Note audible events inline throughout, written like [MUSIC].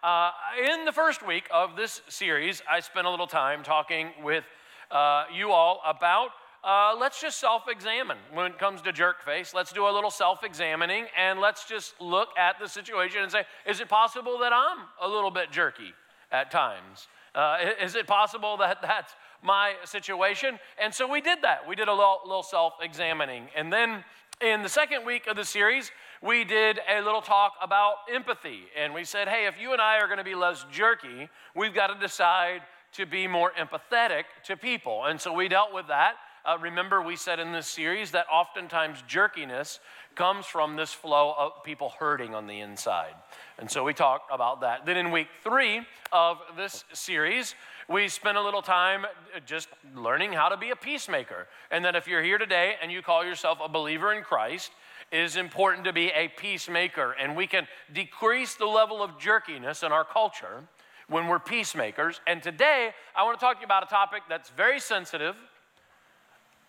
Uh, in the first week of this series, I spent a little time talking with uh, you all about uh, let's just self examine when it comes to jerk face. Let's do a little self examining and let's just look at the situation and say, is it possible that I'm a little bit jerky at times? Uh, is it possible that [LAUGHS] that's my situation? And so we did that. We did a little, little self examining. And then in the second week of the series, we did a little talk about empathy. And we said, hey, if you and I are going to be less jerky, we've got to decide to be more empathetic to people. And so we dealt with that. Uh, remember, we said in this series that oftentimes jerkiness comes from this flow of people hurting on the inside. And so we talked about that. Then in week three of this series, we spent a little time uh, just learning how to be a peacemaker. And that if you're here today and you call yourself a believer in Christ, it is important to be a peacemaker. And we can decrease the level of jerkiness in our culture when we're peacemakers. And today, I want to talk to you about a topic that's very sensitive,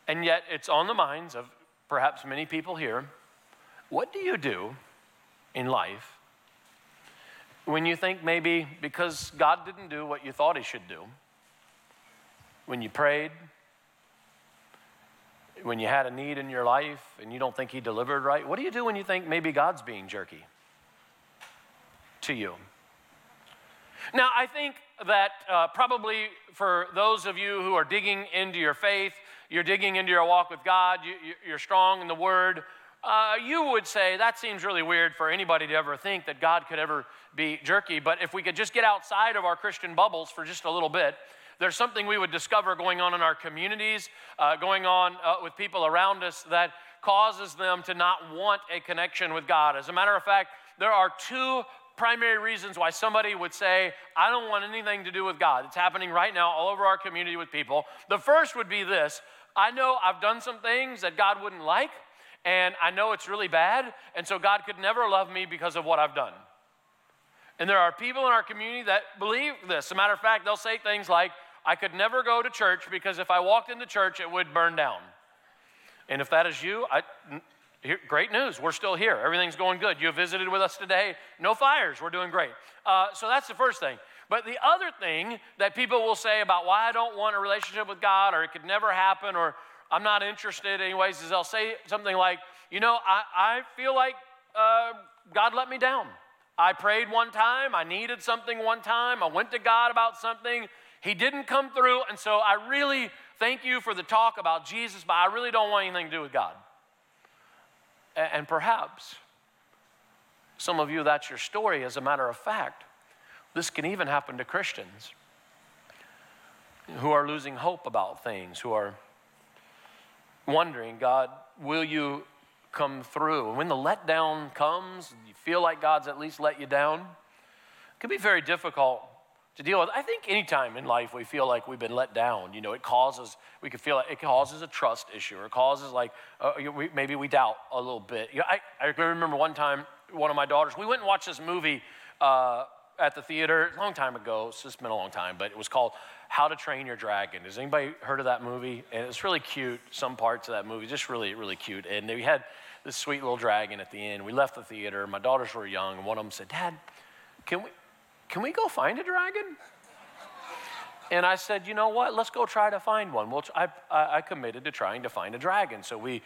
and yet it's on the minds of perhaps many people here. What do you do in life when you think maybe because God didn't do what you thought He should do, when you prayed, when you had a need in your life and you don't think He delivered right, what do you do when you think maybe God's being jerky to you? Now, I think that uh, probably for those of you who are digging into your faith, you're digging into your walk with God, you, are strong in the Word, uh, you would say that seems really weird for anybody to ever think that God could ever be jerky. But if we could just get outside of our Christian bubbles for just a little bit, there's something we would discover going on in our communities, uh, going on uh, with people around us that causes them to not want a connection with God. As a matter of fact, there are two primary reasons why somebody would say, I don't want anything to do with God. It's happening right now all over our community with people. The first would be this I know I've done some things that God wouldn't like and I know it's really bad, and so God could never love me because of what I've done. And there are people in our community that believe this. As a matter of fact, they'll say things like, I could never go to church because if I walked into church, it would burn down. And if that is you, I, here, great news. We're still here. Everything's going good. You visited with us today. No fires. We're doing great. Uh, so that's the first thing. But the other thing that people will say about why I don't want a relationship with God or it could never happen or I'm not interested, anyways, is they'll say something like, you know, I, I feel like uh, God let me down. I prayed one time, I needed something one time, I went to God about something, He didn't come through, and so I really thank you for the talk about Jesus, but I really don't want anything to do with God. And, and perhaps some of you, that's your story. As a matter of fact, this can even happen to Christians who are losing hope about things, who are wondering, God, will you come through? And when the letdown comes, you feel like God's at least let you down, it can be very difficult to deal with. I think anytime in life we feel like we've been let down, you know, it causes, we could feel like it causes a trust issue or it causes like, uh, we, maybe we doubt a little bit. You know, I, I remember one time, one of my daughters, we went and watched this movie uh, at the theater a long time ago. It's been a long time, but it was called how to Train Your Dragon. Has anybody heard of that movie? And it's really cute, some parts of that movie, just really, really cute. And we had this sweet little dragon at the end. We left the theater. My daughters were young, and one of them said, Dad, can we, can we go find a dragon? And I said, you know what? Let's go try to find one. Well, I, I committed to trying to find a dragon. So we,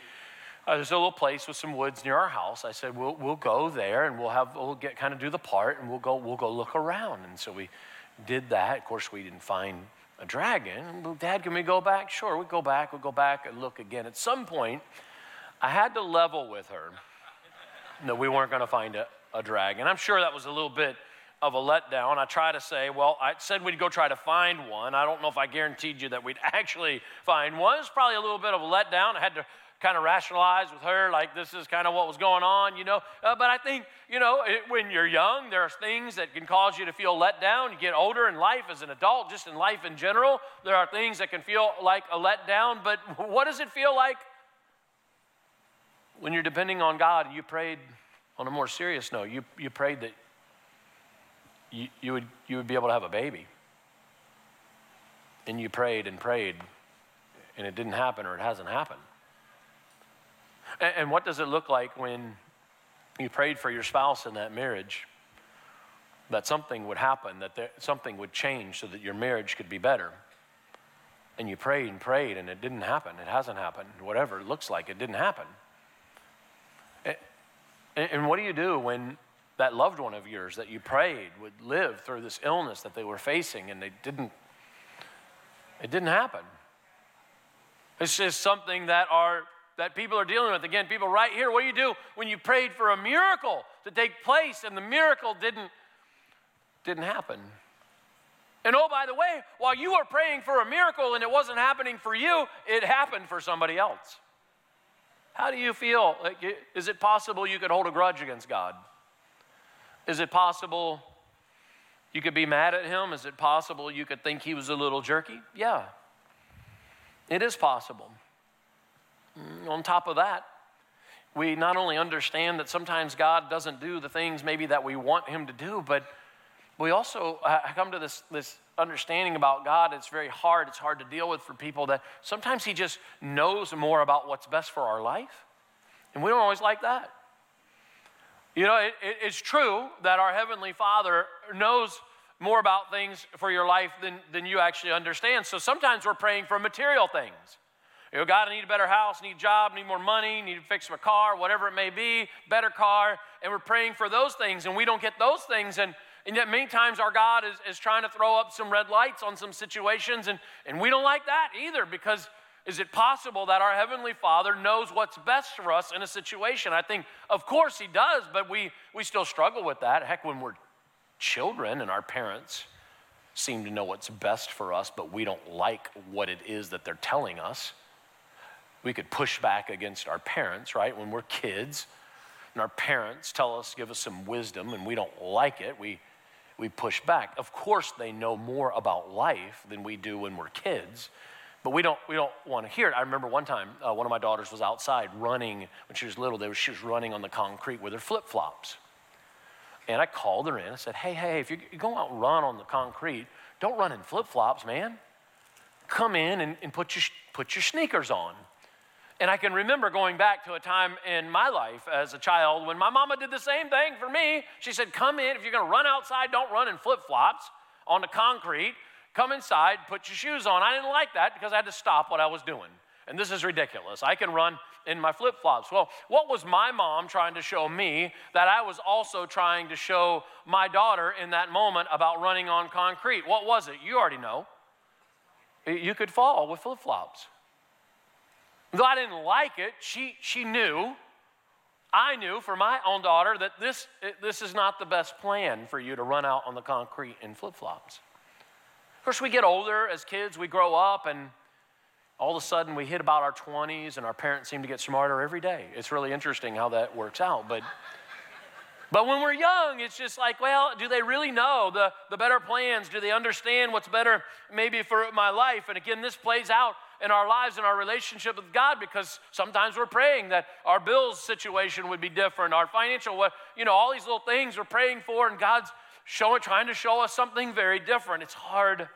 uh, there's a little place with some woods near our house. I said, we'll, we'll go there and we'll have, we'll get kind of do the part and we'll go, we'll go look around. And so we did that. Of course, we didn't find a dragon. Well, Dad, can we go back? Sure, we go back. We'll go back and look again. At some point, I had to level with her that we weren't going to find a, a dragon. I'm sure that was a little bit of a letdown. I try to say, well, I said we'd go try to find one. I don't know if I guaranteed you that we'd [LAUGHS] actually find one. It's probably a little bit of a letdown. I had to kind of rationalize with her, like this is kind of what was going on, you know. Uh, but I think, you know, it, when you're young, there are things that can cause you to feel let down. You get older in life as an adult, just in life in general, there are things that can feel like a letdown. But [LAUGHS] what does it feel like when you're depending on God? You prayed on a more serious note, you, you prayed that you, you, would, you would be able to have a baby. And you prayed and prayed, and it didn't happen or it hasn't happened. And what does it look like when you prayed for your spouse in that marriage, that something would happen, that there, something would change so that your marriage could be better. And you prayed and prayed, and it didn't happen. It hasn't happened. Whatever it looks like, it didn't happen. And what do you do when that loved one of yours that you prayed would live through this illness that they were facing and they didn't it didn't happen it's just something that are that people are dealing with again people right here what do you do when you prayed for a miracle to take place and the miracle didn't didn't happen and oh by the way while you were praying for a miracle and it wasn't happening for you it happened for somebody else how do you feel like, is it possible you could hold a grudge against god is it possible you could be mad at him? Is it possible you could think he was a little jerky? Yeah, it is possible. Mm, on top of that, we not only understand that sometimes God doesn't do the things maybe that we want him to do, but we also uh, come to this, this understanding about God. It's very hard. It's hard to deal with for people that sometimes he just knows more about what's best for our life. And we don't always like that. You know, it, it, it's true that our Heavenly Father knows more about things for your life than, than you actually understand. So sometimes we're praying for material things. You know, God, I need a better house, need a job, need more money, need to fix my car, whatever it may be, better car. And we're praying for those things, and we don't get those things. And, and yet, many times, our God is, is trying to throw up some red lights on some situations, and, and we don't like that either because is it possible that our Heavenly Father knows what's best for us in a situation? I think, of course, He does, but we, we still struggle with that. Heck, when we're children and our parents seem to know what's best for us, but we don't like what it is that they're telling us. We could push back against our parents, right? When we're kids and our parents tell us, give us some wisdom, and we don't like it, we, we push back. Of course, they know more about life than we do when we're kids. But we don't, we don't want to hear it. I remember one time, uh, one of my daughters was outside running when she was little. They were, she was running on the concrete with her flip flops. And I called her in. I said, Hey, hey, if you go out and run on the concrete, don't run in flip flops, man. Come in and, and put, your, put your sneakers on. And I can remember going back to a time in my life as a child when my mama did the same thing for me. She said, Come in, if you're gonna run outside, don't run in flip flops on the concrete. Come inside, put your shoes on. I didn't like that because I had to stop what I was doing. And this is ridiculous. I can run in my flip flops. Well, what was my mom trying to show me that I was also trying to show my daughter in that moment about running on concrete? What was it? You already know. You could fall with flip flops. Though I didn't like it, she, she knew, I knew for my own daughter that this, this is not the best plan for you to run out on the concrete in flip flops. Of course, we get older as kids, we grow up, and all of a sudden we hit about our 20s, and our parents seem to get smarter every day. It's really interesting how that works out. But, but when we're young, it's just like, well, do they really know the, the better plans? Do they understand what's better maybe for my life? And again, this plays out in our lives and our relationship with God because sometimes we're praying that our bills situation would be different, our financial, you know, all these little things we're praying for, and God's showing, trying to show us something very different. It's hard.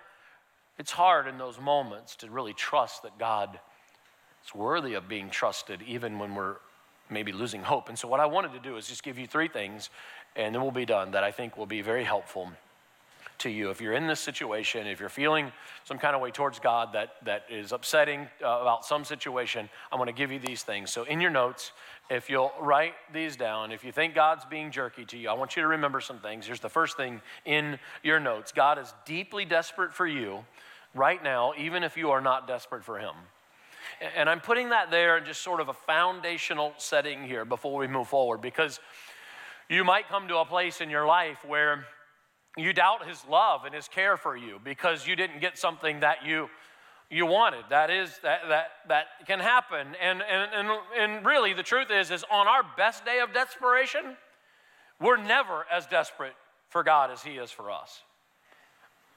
It's hard in those moments to really trust that God is worthy of being trusted, even when we're maybe losing hope. And so, what I wanted to do is just give you three things, and then we'll be done, that I think will be very helpful to you. If you're in this situation, if you're feeling some kind of way towards God that, that is upsetting uh, about some situation, I'm going to give you these things. So, in your notes, if you'll write these down, if you think God's being jerky to you, I want you to remember some things. Here's the first thing in your notes God is deeply desperate for you right now, even if you are not desperate for Him. And I'm putting that there in just sort of a foundational setting here before we move forward because you might come to a place in your life where you doubt his love and his care for you because you didn't get something that you you wanted. That is that that that can happen. And and and, and really the truth is is on our best day of desperation we're never as desperate for god as he is for us.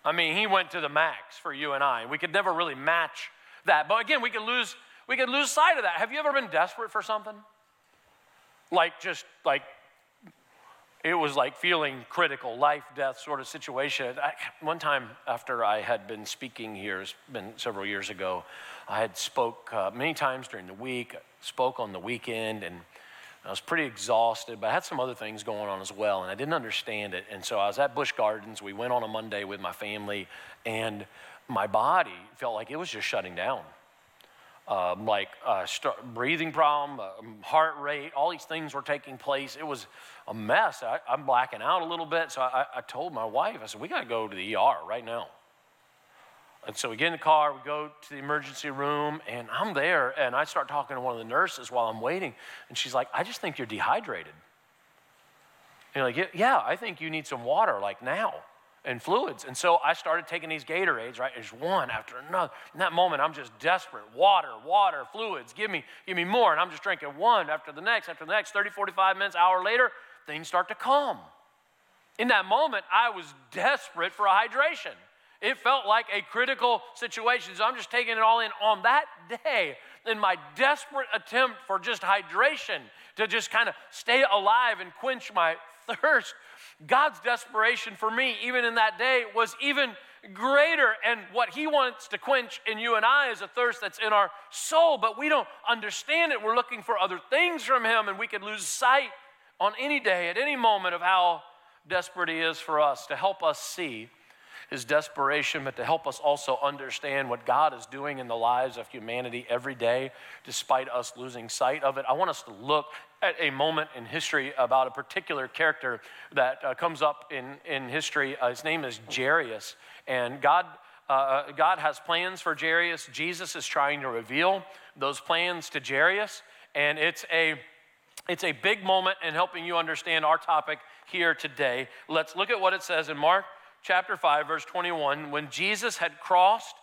I mean he went to the max for you and i. We could never really match that. But again we could lose we could lose sight of that. Have you ever been desperate for something? Like just like it was like feeling critical, life, death sort of situation. I, one time after I had been speaking here, it's been several years ago, I had spoke uh, many times during the week, spoke on the weekend, and I was pretty exhausted, but I had some other things going on as well, and I didn't understand it. And so I was at Busch Gardens. We went on a Monday with my family, and my body felt like it was just shutting down. Um, like uh, breathing problem, uh, heart rate, all these things were taking place. It was a mess. I, am blacking out a little bit, so I, I told my wife, I said, we got to go to the ER right now. And so we get in the car, we go to the emergency room, and I'm there, and I start talking to one of the nurses while I'm waiting, and she's like, I just think you're dehydrated. And you're like, yeah, I think you need some water, like now, and fluids. And so I started taking these Gatorades, right? There's one after another. In that moment, I'm just desperate. Water, water, fluids, give me, give me more. And I'm just drinking one after the next, after the next. 30, 45 minutes, hour later, things start to calm. In that moment, I was desperate for a hydration. It felt like a critical situation. So I'm just taking it all in on that day in my desperate attempt for just hydration to just kind of stay alive and quench my [LAUGHS] thirst. God's desperation for me, even in that day, was even greater. And what He wants to quench in you and I is a thirst that's in our soul, but we don't understand it. We're looking for other things from Him, and we could lose sight on any day, at any moment, of how desperate He is for us to help us see his desperation, but to help us also understand what God is doing in the lives of humanity every day, despite us losing sight of it. I want us to look at a moment in history about a particular character that uh, comes up in, in history. Uh, his name is Jairus, and God. Uh, uh God has plans for Jairus. Jesus is trying to reveal those plans to Jairus, and it's a it's a big moment in helping you understand our topic here today. Let's look at what it says in Mark chapter 5, verse 21, when Jesus had crossed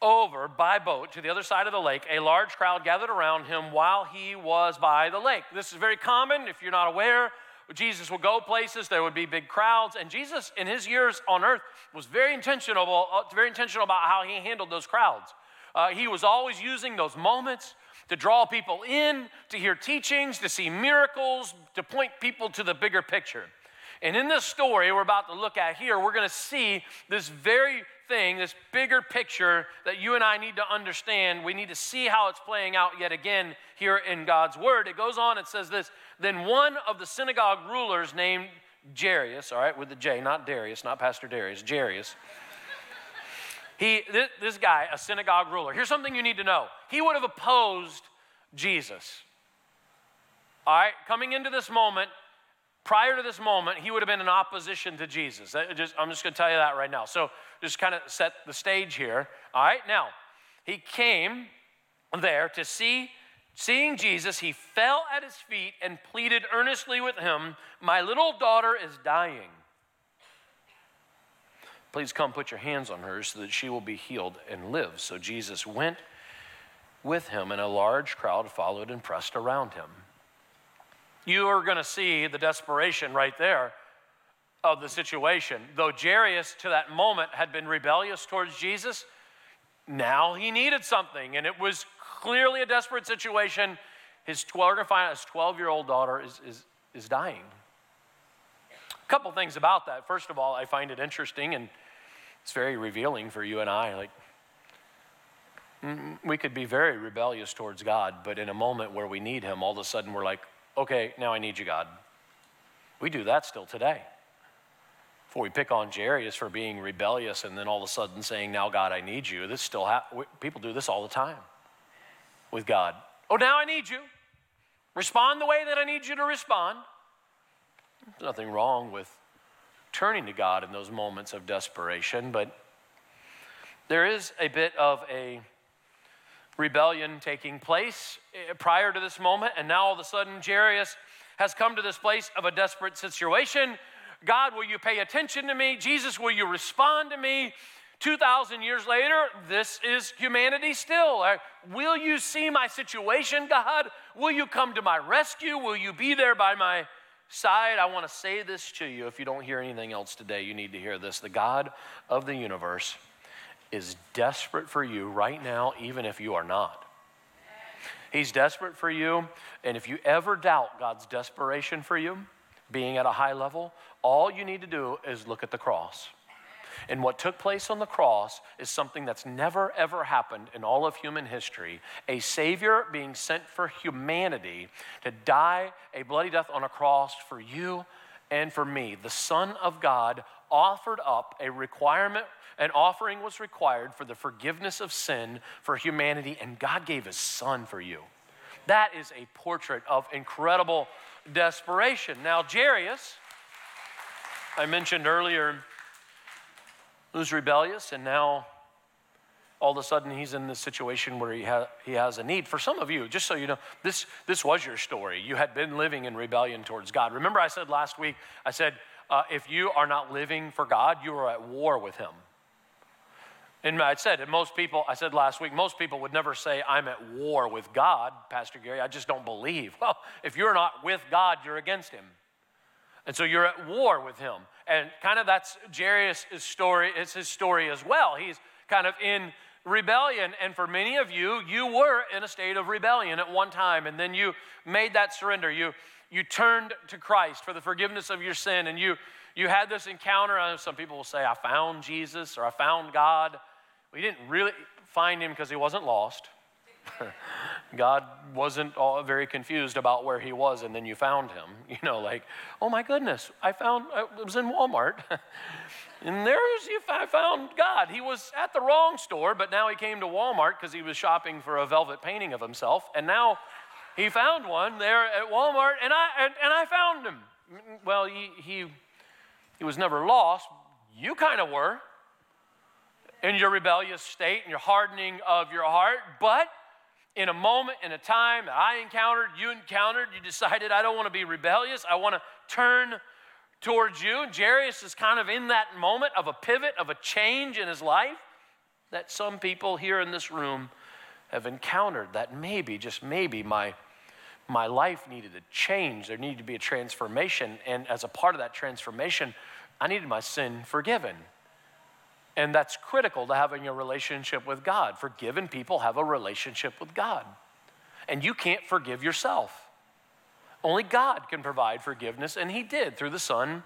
over by boat to the other side of the lake, a large crowd gathered around him while he was by the lake. This is very common if you're not aware. Jesus would go places, there would be big crowds, and Jesus, in his years on earth, was very intentional, uh, very intentional about how he handled those crowds. Uh, he was always using those moments to draw people in, to hear teachings, to see miracles, to point people to the bigger picture. And in this story we're about to look at here, we're going to see this very thing, this bigger picture that you and I need to understand. We need to see how it's playing out yet again here in God's Word. It goes on, it says this Then one of the synagogue rulers named Jairus, all right, with the J, not Darius, not Pastor Darius, Jairus. He, this, this guy, a synagogue ruler, here's something you need to know. He would have opposed Jesus. All right, coming into this moment, Prior to this moment, he would have been in opposition to Jesus. Just, I'm just going to tell you that right now. So just kind of set the stage here. All right, now, he came there to see, seeing Jesus, he fell at his feet and pleaded earnestly with him, My little daughter is dying. Please come put your hands on her so that she will be healed and live. So Jesus went with him, and a large crowd followed and pressed around him you are going to see the desperation right there of the situation. Though Jairus, to that moment, had been rebellious towards Jesus, now he needed something, and it was clearly a desperate situation. His 12, his 12 year old daughter is, is, is dying. A couple things about that. First of all, I find it interesting and it's very revealing for you and I. Like, mm, we could be very rebellious towards God, but in a moment where we need Him, all of a sudden we're like, okay, now I need you, God. We do that still today. Before we pick on Jairus for being rebellious and then all of a sudden saying, now God, I need you, this still ha- people do this all the time with God. Oh, now I need you. Respond the way that I need you to respond. There's nothing wrong with turning to God in those moments of desperation, but there is a bit of a rebellion taking place eh, prior to this moment, and now all of a sudden Jairus has come to this place of a desperate situation. God, will you pay attention to me? Jesus, will you respond to me? 2,000 years later, this is humanity still. Will you see my situation, God? Will you come to my rescue? Will you be there by my side? I want to say this to you. If you don't hear anything else today, you need to hear this. The God of the universe is desperate for you right now, even if you are not. He's desperate for you. And if you ever doubt God's desperation for you, being at a high level, all you need to do is look at the cross. And what took place on the cross is something that's never, ever happened in all of human history a Savior being sent for humanity to die a bloody death on a cross for you and for me. The Son of God offered up a requirement, an offering was required for the forgiveness of sin for humanity, and God gave His Son for you. That is a portrait of incredible desperation. Now, Jairus, I mentioned earlier, was rebellious, and now all of a sudden he's in this situation where he, ha- he has a need. For some of you, just so you know, this, this was your story. You had been living in rebellion towards God. Remember, I said last week, I said, uh, if you are not living for God, you are at war with Him. And I said, and most people, I said last week, most people would never say, I'm at war with God, Pastor Gary. I just don't believe. [LAUGHS] Well, if you're not with God, you're against Him. And so you're at war with Him. And kind of that's Jairus' story, it's his story as well. He's kind of in rebellion. And for many of you, you were in a state of rebellion at one time, and then you made that surrender. You, you turned to Christ for the forgiveness of your sin, and you, you had this encounter. I know Some people will say, I found Jesus or I found God. We didn't really find him because he wasn't lost. [LAUGHS] God wasn't all very confused about where he was, and then you found him. [LAUGHS] You know, like, oh my goodness, I found, I was in Walmart. [LAUGHS] and there's, you. I found God. He was at the wrong store, but now he came to Walmart because he was shopping for a velvet painting of himself. And now he found one there at Walmart, and I, and, and I found him. Well, he, he, he was never lost. You kind of were in your rebellious state and your hardening of your heart, but in a moment, in a time that I encountered, you encountered, you decided, I don't want to be rebellious. I want to turn towards you. And Jairus is kind of in that moment of a pivot, of a change in his life that some people here in this room have encountered. That maybe, just maybe, my, my life needed a change. There needed to be a transformation. And as a part of that transformation, I needed my sin forgiven. And that's critical to having a relationship with God. Forgiven people have a relationship with God. And you can't forgive yourself. Only God can provide forgiveness, and He did through the Son,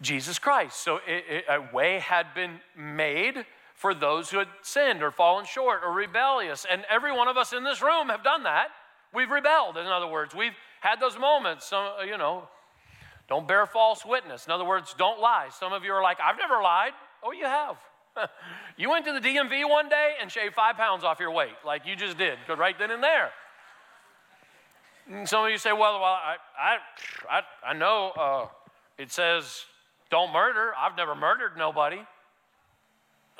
Jesus Christ. So it, it, a way had been made for those who had sinned or fallen short or rebellious. And every one of us in this room have done that. We've rebelled, in other words. We've had those moments, some, you know, don't bear false witness. In other words, don't lie. Some of you are like, I've never lied. Oh, you have. [LAUGHS] you went to the DMV one day and shaved five pounds off your weight, like you just did, right then and there. And some of you say, well, well I, I, I, I know uh, it says don't murder. I've never murdered nobody.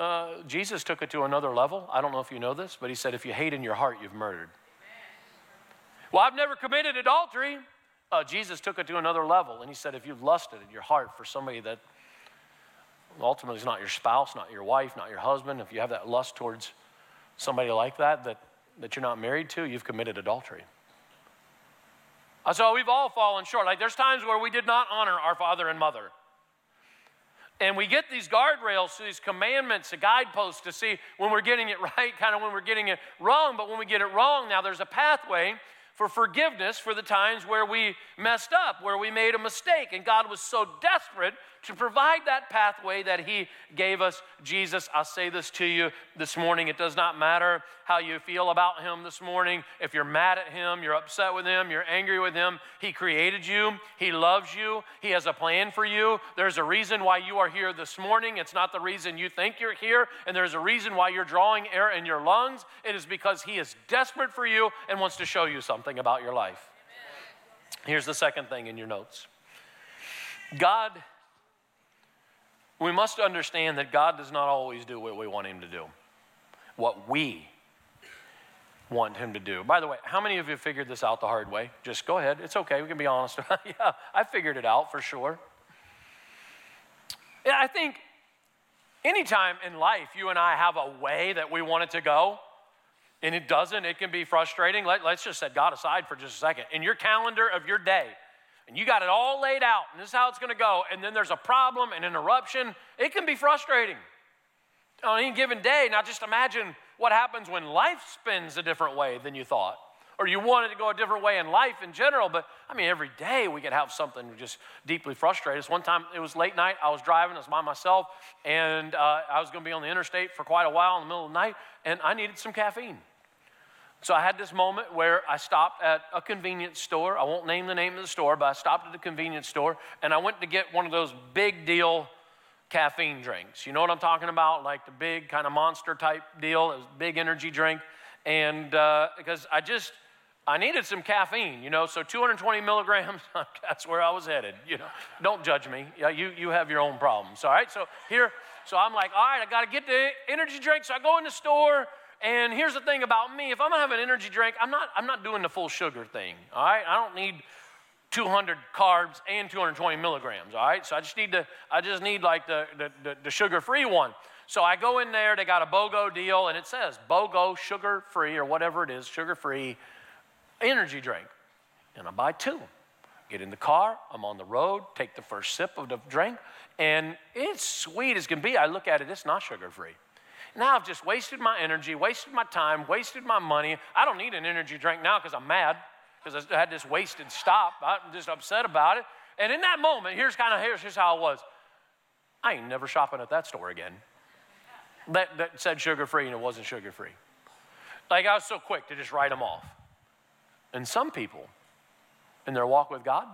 Uh, Jesus took it to another level. I don't know if you know this, but he said, if you hate in your heart, you've murdered. Well, I've never committed adultery. Uh, Jesus took it to another level, and he said, if you've lusted in your heart for somebody that ultimately is not your spouse, not your wife, not your husband, if you have that lust towards somebody like that that, that you're not married to, you've committed adultery. So we've all fallen short. Like there's times where we did not honor our father and mother. And we get these guardrails, these commandments, a guidepost to see when we're getting it [LAUGHS] right, kind of when we're getting it wrong. But when we get it wrong, now there's a pathway for forgiveness for the times where we messed up, where we made a mistake. And God was so desperate to provide that pathway that He gave us Jesus. I'll say this to you this morning. It does not matter how you feel about Him this morning. If you're mad at Him, you're upset with Him, you're angry with Him, He created you, He loves you, He has a plan for you. There's a reason why you are here this morning. It's not the reason you think you're here, and there's a reason why you're drawing air in your lungs. It is because He is desperate for you and wants to show you something about your life. Here's the second thing in your notes God we must understand that God does not always do what we want Him to do, what we want Him to do. By the way, how many of you figured this out the hard way? Just go ahead. It's okay. We can be honest. [LAUGHS] yeah, I figured it out for sure. Yeah, I think anytime in life you and I have a way that we want it to go, and it doesn't, it can be frustrating. Let, us just set God aside for just a second. In your calendar of your day, and you got it all laid out, and this is how it's going to go, and then there's a problem, an interruption, it can be frustrating on any given day. Now, just imagine what happens when life spins a different way than you thought, or you wanted to go a different way in life in general. But I mean, every day we could have something just deeply frustrate us. One time it was late night, I was driving, I was by myself, and uh, I was going to be on the interstate for quite a while in the middle of the night, and I needed some caffeine. So I had this moment where I stopped at a convenience store. I won't name the name of the store, but I stopped at a convenience store and I went to get one of those big deal caffeine drinks. You know what I'm talking about? Like the big kind of monster type deal, it was a big energy drink. And uh, because I just, I needed some caffeine, you know, so 220 milligrams, [LAUGHS] that's where I was headed, you know. Don't judge me. Yeah, you, you have your own problems, all right? So here, so I'm like, all right, I got to get the energy drink. So I go in the store and here's the thing about me if I'm gonna have an energy drink, I'm not, I'm not doing the full sugar thing, all right? I don't need 200 carbs and 220 milligrams, all right? So I just need to, I just need like the, the, the, the sugar-free one. So I go in there, they got a BOGO deal, and it says BOGO sugar-free or whatever it is, sugar-free energy drink. And I buy two. Get in the car, I'm on the road, take the first sip of the drink, and it's sweet as can be. I look at it, it's not sugar-free. Now I've just wasted my energy, wasted my time, wasted my money. I don't need an energy drink now because I'm mad because I had this wasted stop. I'm just upset about it. And in that moment, here's kind of here's just how it was. I ain't never shopping at that store again. That, that said sugar free and it wasn't sugar free. Like I was so quick to just write them off. And some people, in their walk with God,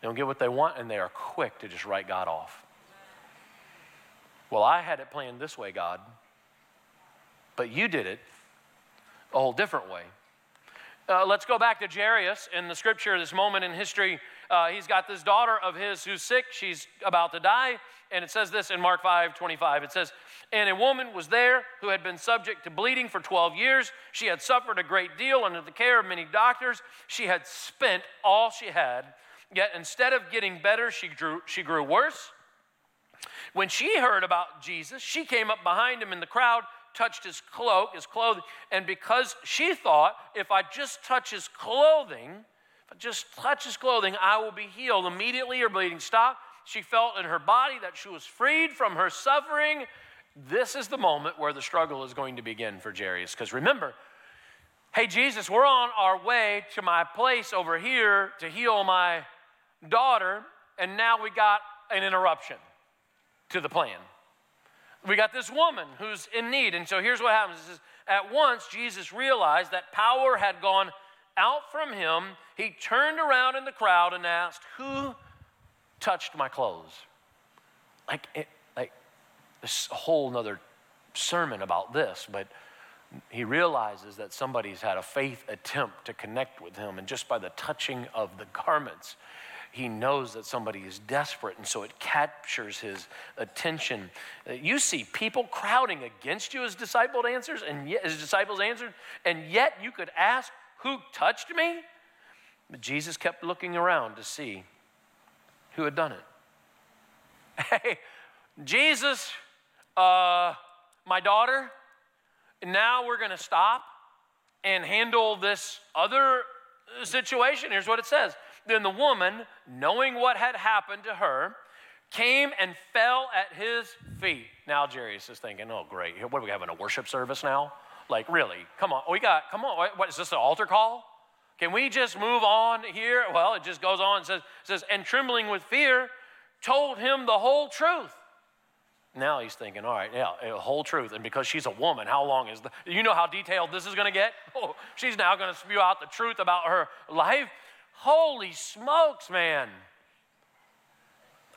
they don't get what they want and they are quick to just write God off. Well, I had it planned this way, God, but you did it a whole different way. Uh, let's go back to Jairus in the scripture, this moment in history. Uh, he's got this daughter of his who's sick. She's about to die. And it says this in Mark 5 25. It says, And a woman was there who had been subject to bleeding for 12 years. She had suffered a great deal under the care of many doctors. She had spent all she had. Yet instead of getting better, she she grew worse. When she heard about Jesus, she came up behind him in the crowd, touched his cloak, his clothing, and because she thought, if I just touch his clothing, if I just touch his clothing, I will be healed. Immediately her bleeding stopped. She felt in her body that she was freed from her suffering. This is the moment where the struggle is going to begin for Jairus. Because remember, hey, Jesus, we're on our way to my place over here to heal my daughter, and now we got an interruption to the plan. We got this woman who's in need. And so here's what happens. Says, At once, Jesus realized that power had gone out from him. He turned around in the crowd and asked, Who touched my clothes? Like, it, like this a whole nother sermon about this, but he realizes that somebody's had a faith attempt to connect with him, and just by the touching of the garments, he knows that somebody is desperate, and so it captures his attention. Uh, you see people crowding against you as disciples answers, and yet, as disciples answered, and yet you could ask, "Who touched me?" But Jesus kept looking around to see who had done it. [LAUGHS] Hey, Jesus, uh, my daughter. Now we're going to stop and handle this other situation. Here's what it says then the woman, knowing what had happened to her, came and fell at his feet. Now Jairus is thinking, oh, great. What are we having a worship service now? Like, really? Come on. We got, come on. What is this, an altar call? Can we just move on here? Well, it just goes on and says, says, and trembling with fear, told him the whole truth. Now he's thinking, all right, yeah, whole truth. And because she's a woman, how long is the, you know how detailed this is going to get? [LAUGHS] Oh, she's now going to spew out the truth about her life. Holy smokes, man.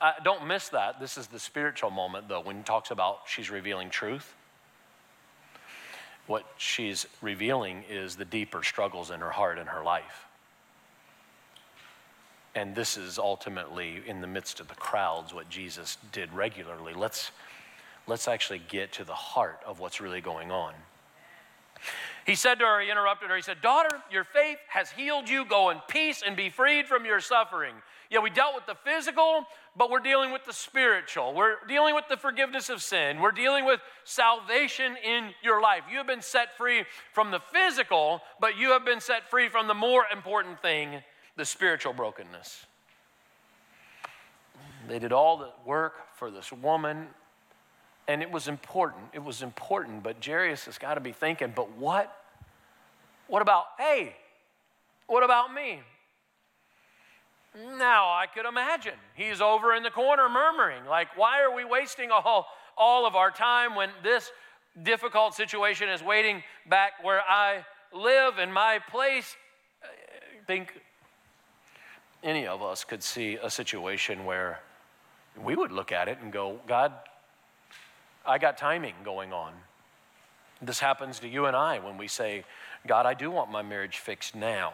Uh, don't miss that. This is the spiritual moment, though, when he talks about she's revealing truth. What she's revealing is the deeper struggles in her heart and her life. And this is ultimately in the midst of the crowds what Jesus did regularly. Let's, let's actually get to the heart of what's really going on. He said to her, he interrupted her, he said, Daughter, your faith has healed you. Go in peace and be freed from your suffering. Yeah, we dealt with the physical, but we're dealing with the spiritual. We're dealing with the forgiveness of sin. We're dealing with salvation in your life. You have been set free from the physical, but you have been set free from the more important thing the spiritual brokenness. They did all the work for this woman and it was important. It was important. But Jairus has got to be thinking, but what? What about, hey, what about me? Now I could imagine he's over in the corner murmuring, like, why are we wasting all, all of our time when this difficult situation is waiting back where I live in my place? I think any of us could see a situation where we would look at it and go, God, I got timing going on. This happens to you and I when we say, God, I do want my marriage fixed now.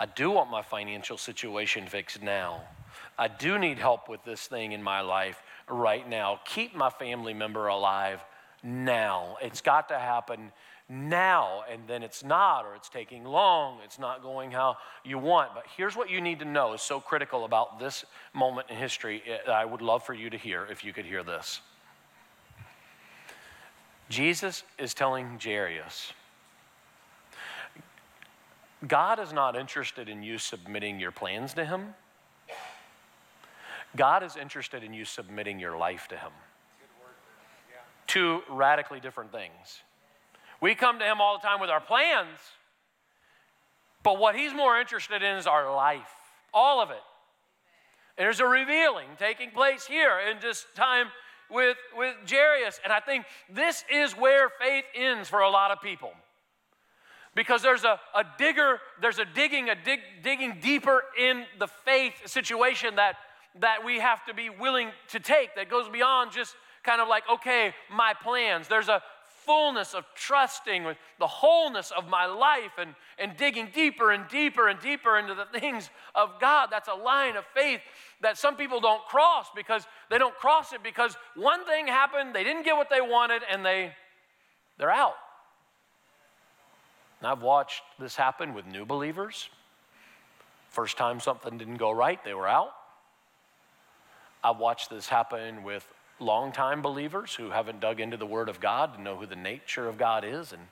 I do want my financial situation fixed now. I do need help with this thing in my life right now. Keep my family member alive now. It's got to happen now, and then it's not, or it's taking long, it's not going how you want. But here's what you need to know is so critical about this moment in history. Eh, I would love for you to hear if you could hear this. Jesus is telling Jairus, God is not interested in you submitting your plans to Him. God is interested in you submitting your life to Him. Two radically different things. We come to Him all the time with our plans, but what He's more interested in is our life, all of it. And there's a revealing taking place here in this time with, with Jairus. And I think this is where faith ends for a lot of people because there's a, a digger, there's a digging, a dig, digging deeper in the faith situation that, that we have to be willing to take that goes beyond just kind of like, okay, my plans. There's a fullness of trusting with the wholeness of my life and, and digging deeper and deeper and deeper into the things of God. That's a line of faith that some people don't cross because they don't cross it because one thing happened, they didn't get what they wanted, and they, they're out. And I've watched this happen with new believers. First time something didn't go right, they were out. I've watched this happen with longtime believers who haven't dug into the Word of God to know who the nature of God is. And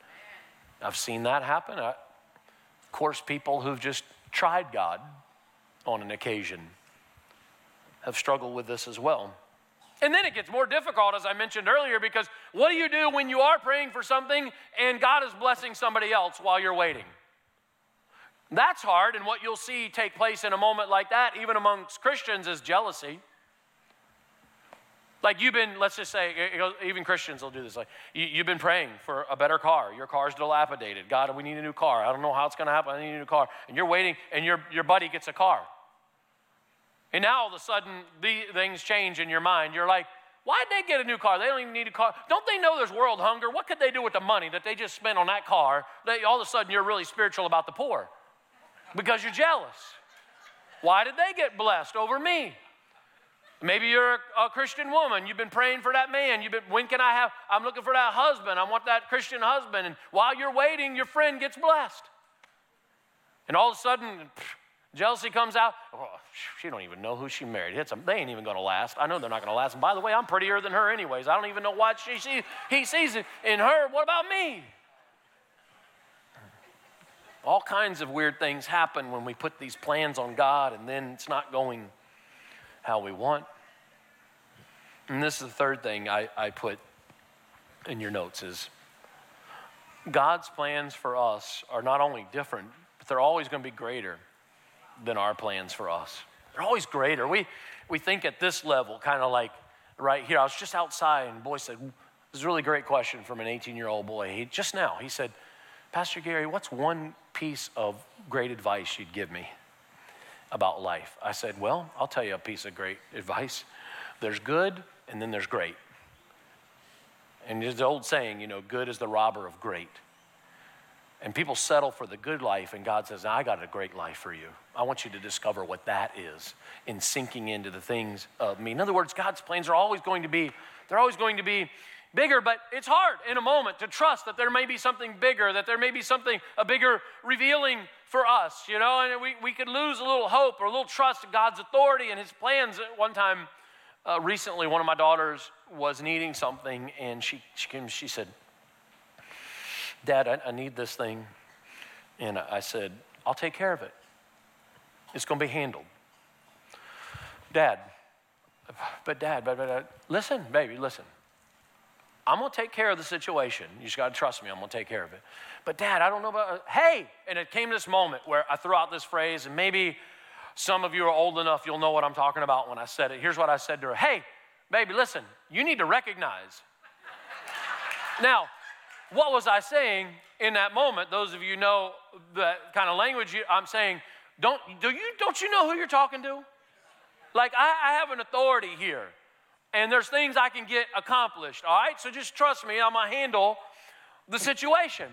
I've seen that happen. I, of course, people who've just tried God on an occasion have struggled with this as well. And then it gets more difficult, as I mentioned earlier, because what do you do when you are praying for something and God is blessing somebody else while you're waiting? That's hard, and what you'll see take place in a moment like that, even amongst Christians, is jealousy. Like you've been, let's just say, even Christians will do this. Like you, have been praying for a better car. Your car's dilapidated. God, we need a new car. I don't know how it's going to happen. I need a new car. And you're waiting, and your, your buddy gets a car. And now all of a sudden, the things change in your mind. You're like, why'd they get a new car? They don't even need a car. Don't they know there's world hunger? What could they do with the money that they just spent on that car? They, all of a sudden, you're really spiritual about the poor because you're jealous. Why did they get blessed over me? Maybe you're a, a, Christian woman. You've been praying for that man. You've been, when can I have? I'm looking for that husband. I want that Christian husband. And while you're waiting, your friend gets blessed. And all of a sudden, Jealousy comes out. Oh, she don't even know who she married. It's a, they ain't even going to last. I know they're not going to last. And by the way, I'm prettier than her anyways. I don't even know what she sees. He sees it in her. What about me? All kinds of weird things happen when we put these plans on God and then it's not going how we want. And this is the third thing I, I put in your notes is God's plans for us are not only different, but they're always going to be greater than our plans for us. They're always greater. We, we think at this level, kind of like right here. I was just outside, and boy said, This is a really great question from an 18 year old boy. He, just now, he said, Pastor Gary, what's one piece of great advice you'd give me about life? I said, Well, I'll tell you a piece of great advice. There's good, and then there's great. And there's the old saying, you know, good is the robber of great. And people settle for the good life, and God says, I got a great life for you. I want you to discover what that is in sinking into the things of me. In other words, God's plans are always going to be, they're always going to be bigger, but it's hard in a moment to trust that there may be something bigger, that there may be something, a bigger revealing for us, you know, and we, we could lose a little hope or a little trust in God's authority and His plans. At one time, uh, recently, one of my daughters was needing something, and she, she came, she said, Dad, I, I need this thing. And I said, I'll take care of it. It's going to be handled. Dad, but dad, but, but, listen, baby, listen. I'm going to take care of the situation. You just got to trust me. I'm going to take care of it. But, Dad, I don't know about, hey. And it came this moment where I threw out this phrase, and maybe some of you are old enough, you'll know what I'm talking about when I said it. Here's what I said to her Hey, baby, listen, you need to recognize. now, what was I saying in that moment? Those of you know the kind of language I'm saying, don't, do you, don't you know who you're talking to? Like, I, I have an authority here and there's things I can get accomplished, all right? So just trust me, I'm gonna handle the situation.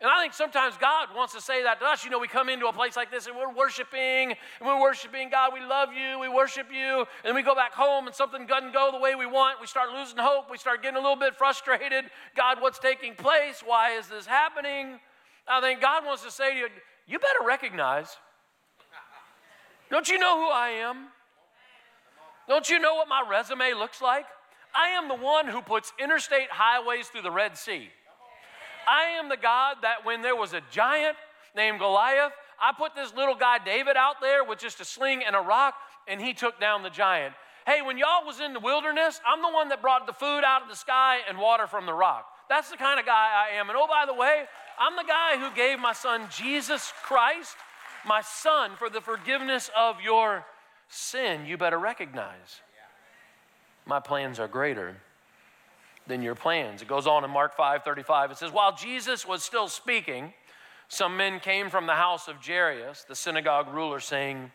And I think sometimes God wants to say that to us. You know, we come into a place like this and we're worshiping, and we're worshiping God. We love you, we worship you. And we go back home and something doesn't go the way we want. We start losing hope. We start getting a little bit frustrated. God, what's taking place? Why is this happening? I think God wants to say to you, you better recognize. Don't you know who I am? Don't you know what my resume looks like? I am the one who puts interstate highways through the Red Sea. I am the God that when there was a giant named Goliath, I put this little guy David out there with just a sling and a rock, and he took down the giant. Hey, when y'all was in the wilderness, I'm the one that brought the food out of the sky and water from the rock. That's the kind of guy I am. And oh, by the way, I'm the guy who gave my son Jesus Christ, my son, for the forgiveness of your sin, you better recognize my plans are greater than your plans. It goes on in Mark 5 35. It says, While Jesus was still speaking, some men came from the house of Jairus, the synagogue ruler, saying,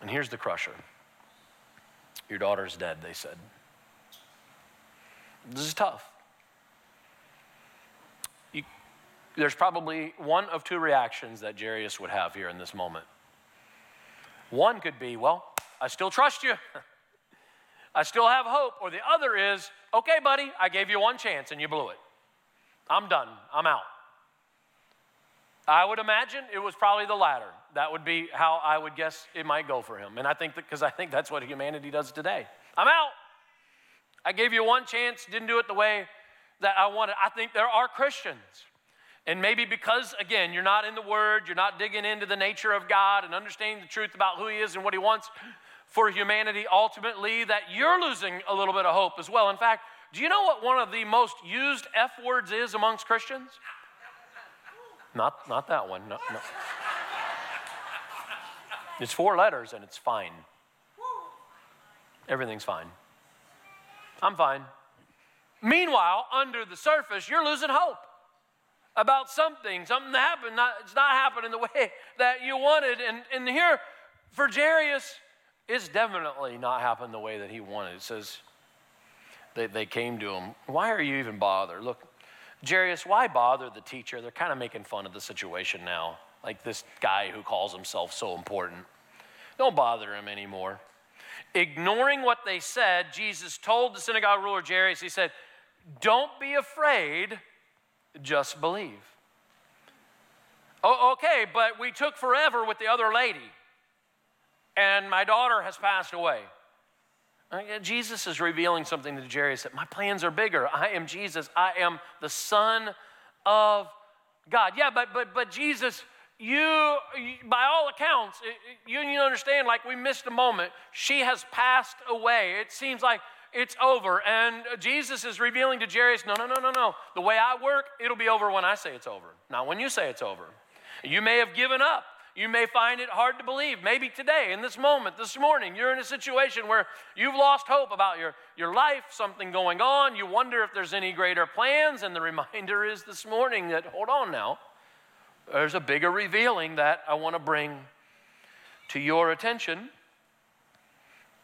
and here's the crusher. Your daughter's dead, they said. This is tough. You, there's probably one of two reactions that Jairus would have here in this moment. One could be, well, I still trust you. [LAUGHS] I still have hope. Or the other is, okay, buddy, I gave you one chance and you blew it. I'm done. I'm out. I would imagine it was probably the latter. That would be how I would guess it might go for him. And I think that because I think that's what humanity does today. I'm out. I gave you one chance, didn't do it the way that I wanted. I think there are Christians and maybe because, again, you're not in the Word, you're not digging into the nature of God and understanding the truth about who He is and what He wants for humanity ultimately, that you're losing a little bit of hope as well. In fact, do you know what one of the most used F words is amongst Christians? Not, not that one. No, no. It's four letters and it's fine. Everything's fine. I'm fine. Meanwhile, under the surface, you're losing hope about something, something happened, not, it's not happening the [LAUGHS] way that you wanted. And, and here, for Jairus, it's definitely not happened the way that he wanted. It says they, they came to him, Why are you even bothered? Look, Jairus, why bother the teacher? They're kind of making fun of the situation now, like this guy who calls himself so important. Don't bother him anymore. Ignoring what they said, Jesus told the synagogue ruler Jairus, He said, Don't be afraid just believe. Oh, okay, but we took forever with the other lady, and my daughter has passed away. Uh, Jesus is revealing something to Jairus that my plans are bigger. I am Jesus. I am the Son of God. Yeah, but but but Jesus, you, by all accounts, you, you understand. Like we missed a moment. She has passed away. It seems like it's over. And Jesus is revealing to Jairus, no, no, no, no, no. The way I work, it'll be over when I say it's over, not when you say it's over. You may have given up. You may find it hard to believe. Maybe today, in this moment, this morning, you're in a situation where you've lost hope about your, your life, something going on. You wonder if there's any greater plans. And the reminder is this morning that, hold on now, there's a bigger revealing that I want to bring to your attention.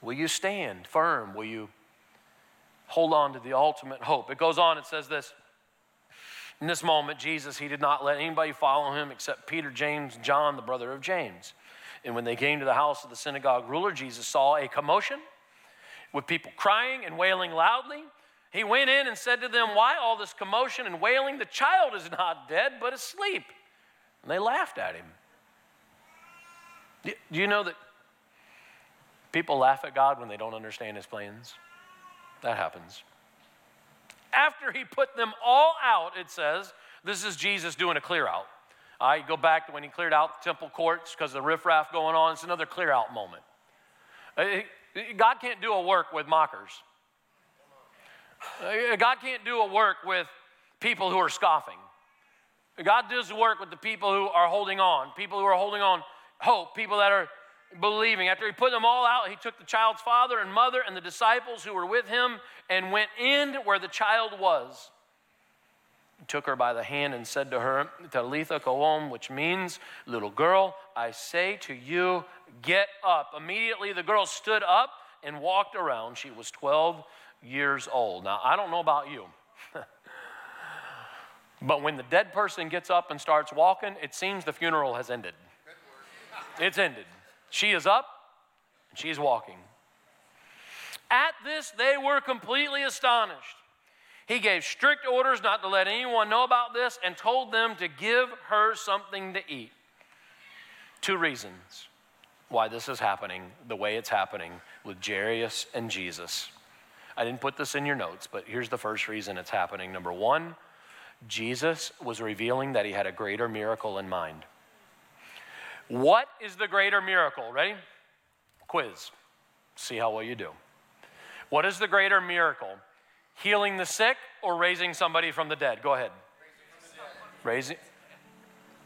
Will you stand firm? Will you hold on to the ultimate hope. It goes on, it says this. In this moment, Jesus, he did not let anybody follow him except Peter, James, John, the brother of James. And when they came to the house of the synagogue ruler, Jesus saw a commotion with people crying and wailing loudly. He went in and said to them, Why all this commotion and wailing? The child is not dead, but asleep. And they laughed at him. Do you know that people laugh at God when they don't understand his plans? That happens. After he put them all out, it says, this is Jesus doing a clear out. I go back to when he cleared out the temple courts because the riffraff going on. It's another clear out moment. Uh, God can't do a work with mockers. Uh, God can't do a work with people who are scoffing. God does work with the people who are holding on, people who are holding on hope, people that are believing. After he put them all out, he took the child's father and mother and the disciples who were with him and went in where the child was. He took her by the hand and said to her, Talitha koum, which means, little girl, I say to you, get up. Immediately the girl stood up and walked around. She was 12 years old. Now, I don't know about you. [LAUGHS] but when the dead person gets up and starts walking, it seems the funeral has ended. It's ended. She is up and she is walking. At this, they were completely astonished. He gave strict orders not to let anyone know about this and told them to give her something to eat. Two reasons why this is happening the way it's happening with Jairus and Jesus. I didn't put this in your notes, but here's the first reason it's happening. Number one, Jesus was revealing that he had a greater miracle in mind. What is the greater miracle? Ready? Quiz. See how well you do. What is the greater miracle? Healing the sick or raising somebody from the dead? Go ahead. Raising.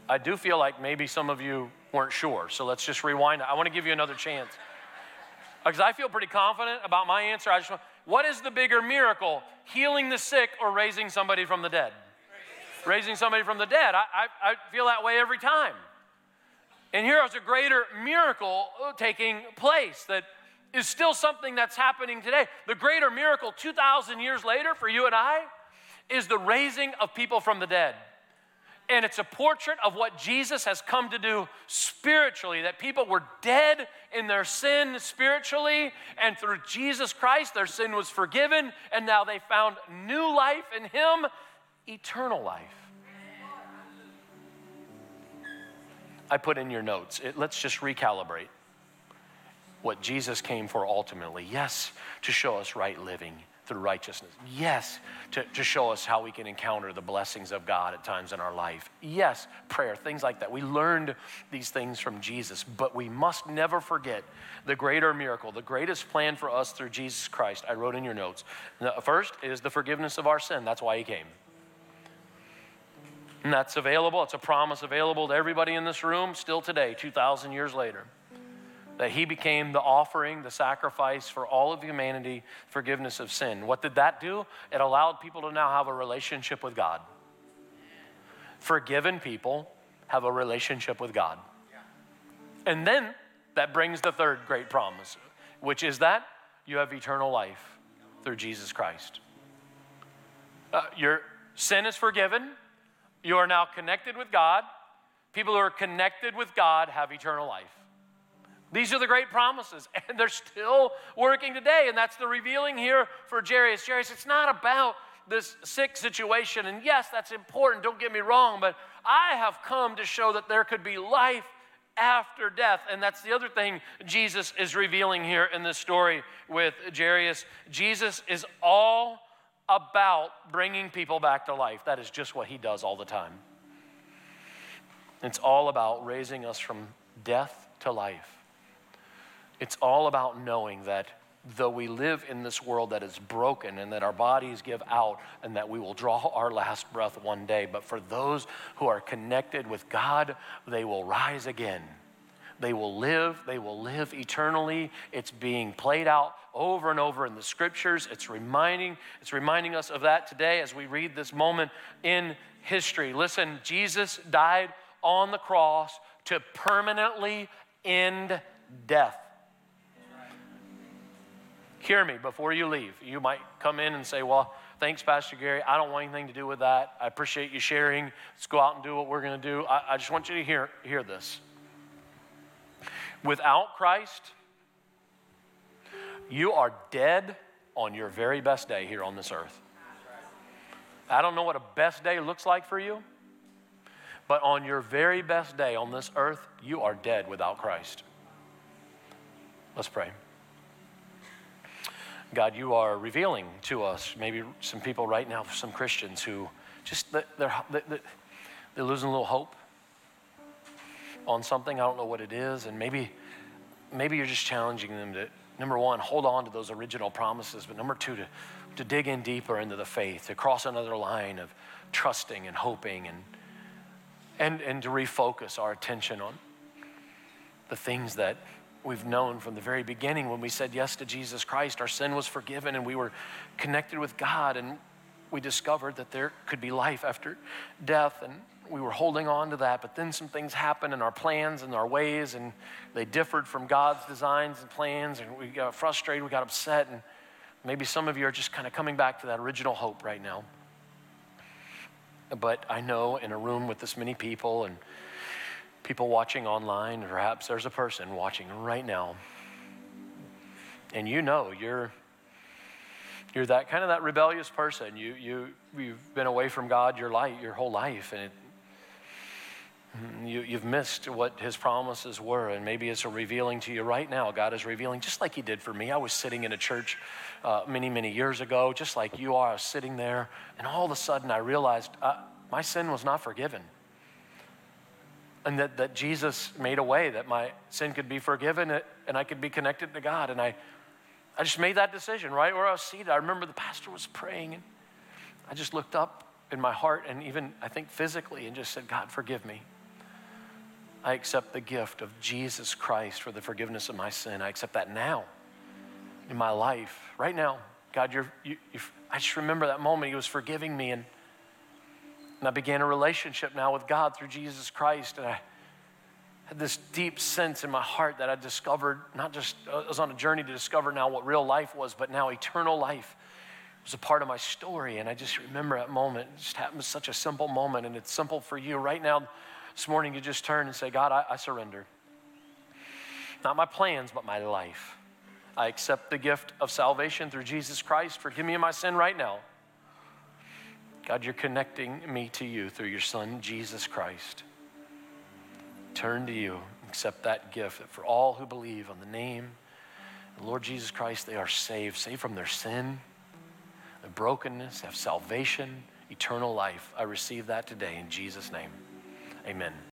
I do feel like maybe some of you weren't sure, so let's just rewind. I want to give you another chance. [LAUGHS] Because I feel pretty confident about my answer. I just want, what is the bigger miracle? Healing the sick or raising somebody from the dead? Raising somebody from the dead. I, I, I feel that way every time. And here is a greater miracle taking place that is still something that's happening today. The greater miracle 2,000 years later for you and I is the raising of people from the dead. And it's a portrait of what Jesus has come to do spiritually, that people were dead in their sin spiritually, and through Jesus Christ, their sin was forgiven, and now they found new life in Him, eternal life. I put in your notes, it, let's just recalibrate what Jesus came for ultimately. Yes, to show us right living through righteousness. Yes, to, to show us how we can encounter the blessings of God at times in our life. Yes, prayer, things like that. We learned these things from Jesus, but we must never forget the greater miracle, the greatest plan for us through Jesus Christ. I wrote in your notes. First is the forgiveness of our sin. That's why he came. And that's available. It's a promise available to everybody in this room still today, 2,000 years later that he became the offering, the sacrifice for all of humanity, forgiveness of sin. What did that do? It allowed people to now have a relationship with God. Forgiven people have a relationship with God. And then that brings the third great promise, which is that you have eternal life through Jesus Christ. Uh, your sin is forgiven. You are now connected with God. People who are connected with God have eternal life. These are the great promises, [LAUGHS] and they're still working today. And that's the revealing here for Jairus. Jairus, it's not about this sick situation. And yes, that's important, don't get me wrong, but I have come to show that there could be life after death. And that's the other thing Jesus is revealing here in this story with Jairus. Jesus is all about bringing people back to life. That is just what he does all the time. It's all about raising us from death to life. It's all about knowing that though we live in this world that is broken and that our bodies give out and that we will draw [LAUGHS] our last breath one day, but for those who are connected with God, they will rise again. They will live, they will live eternally. It's being played out over and over in the scriptures. It's reminding, it's reminding us of that today as we read this moment in history. Listen, Jesus died on the cross to permanently end death hear me before you leave. You might come in and say, Well, thanks, Pastor Gary. I don't want anything to do with that. I appreciate you sharing. Let's go out and do what we're going to do. I, I just want you to hear, hear this. Without Christ, you are dead on your very best day here on this earth. I don't know what a best day looks like for you, but on your very best day on this earth, you are dead without Christ. Let's pray. God, you are revealing to us, maybe some people right now, some Christians who just, they're, they're losing a little hope on something. I don't know what it is. And maybe, maybe you're just challenging them to, number one, hold on to those original promises, but number two, to, to dig in deeper into the faith, to cross another line of trusting and hoping and, and, and to refocus our attention on the things that we've known from the very beginning when we said yes to Jesus Christ. Our sin was forgiven and we were connected with God, and we discovered that there could be life after death. And we were holding on to that, but then some things happened in our plans and our ways, and they differed from God's designs and plans, and we got frustrated, we got upset, and maybe some of you are just kind of coming back to that original hope right now. But I know in a room with this many people and people watching online, perhaps there's a person watching right now, and you know you're you're that kind of that rebellious person. You you you've been away from God your life your whole life, and it, you, you've missed what his promises were, and maybe it's a revealing to you right now. God is revealing, just like he did for me. I was sitting in a church uh, many, many years ago, just like you are. Sitting there, and all of a sudden I realized uh, my sin was not forgiven. And that, that Jesus made a way that my sin could be forgiven and I could be connected to God. And I, I just made that decision right where I was seated. I remember the pastor was praying, and I just looked up in my heart and even, I think, physically, and just said, God, forgive me. I accept the gift of Jesus Christ for the forgiveness of my sin. I accept that now in my life, right now. God, you're, you, you, I just remember that moment. He was forgiving me, and, and I began a relationship now with God through Jesus Christ. And I had this deep sense in my heart that I discovered, not just, I was on a journey to discover now what real life was, but now eternal life was a part of my story. And I just remember that moment. It just happened, such a simple moment, and it's simple for you right now this morning you just turn and say, God, I, I surrender. Not my plans, but my life. I accept the gift of salvation through Jesus Christ. Forgive me of my sin right now. God, you're connecting me to you through your Son, Jesus Christ. Turn to you, accept that gift that for all who believe on the name of Lord Jesus Christ, they are saved, saved from their sin, their brokenness, have salvation, eternal life. I receive that today in Jesus' name. Amen.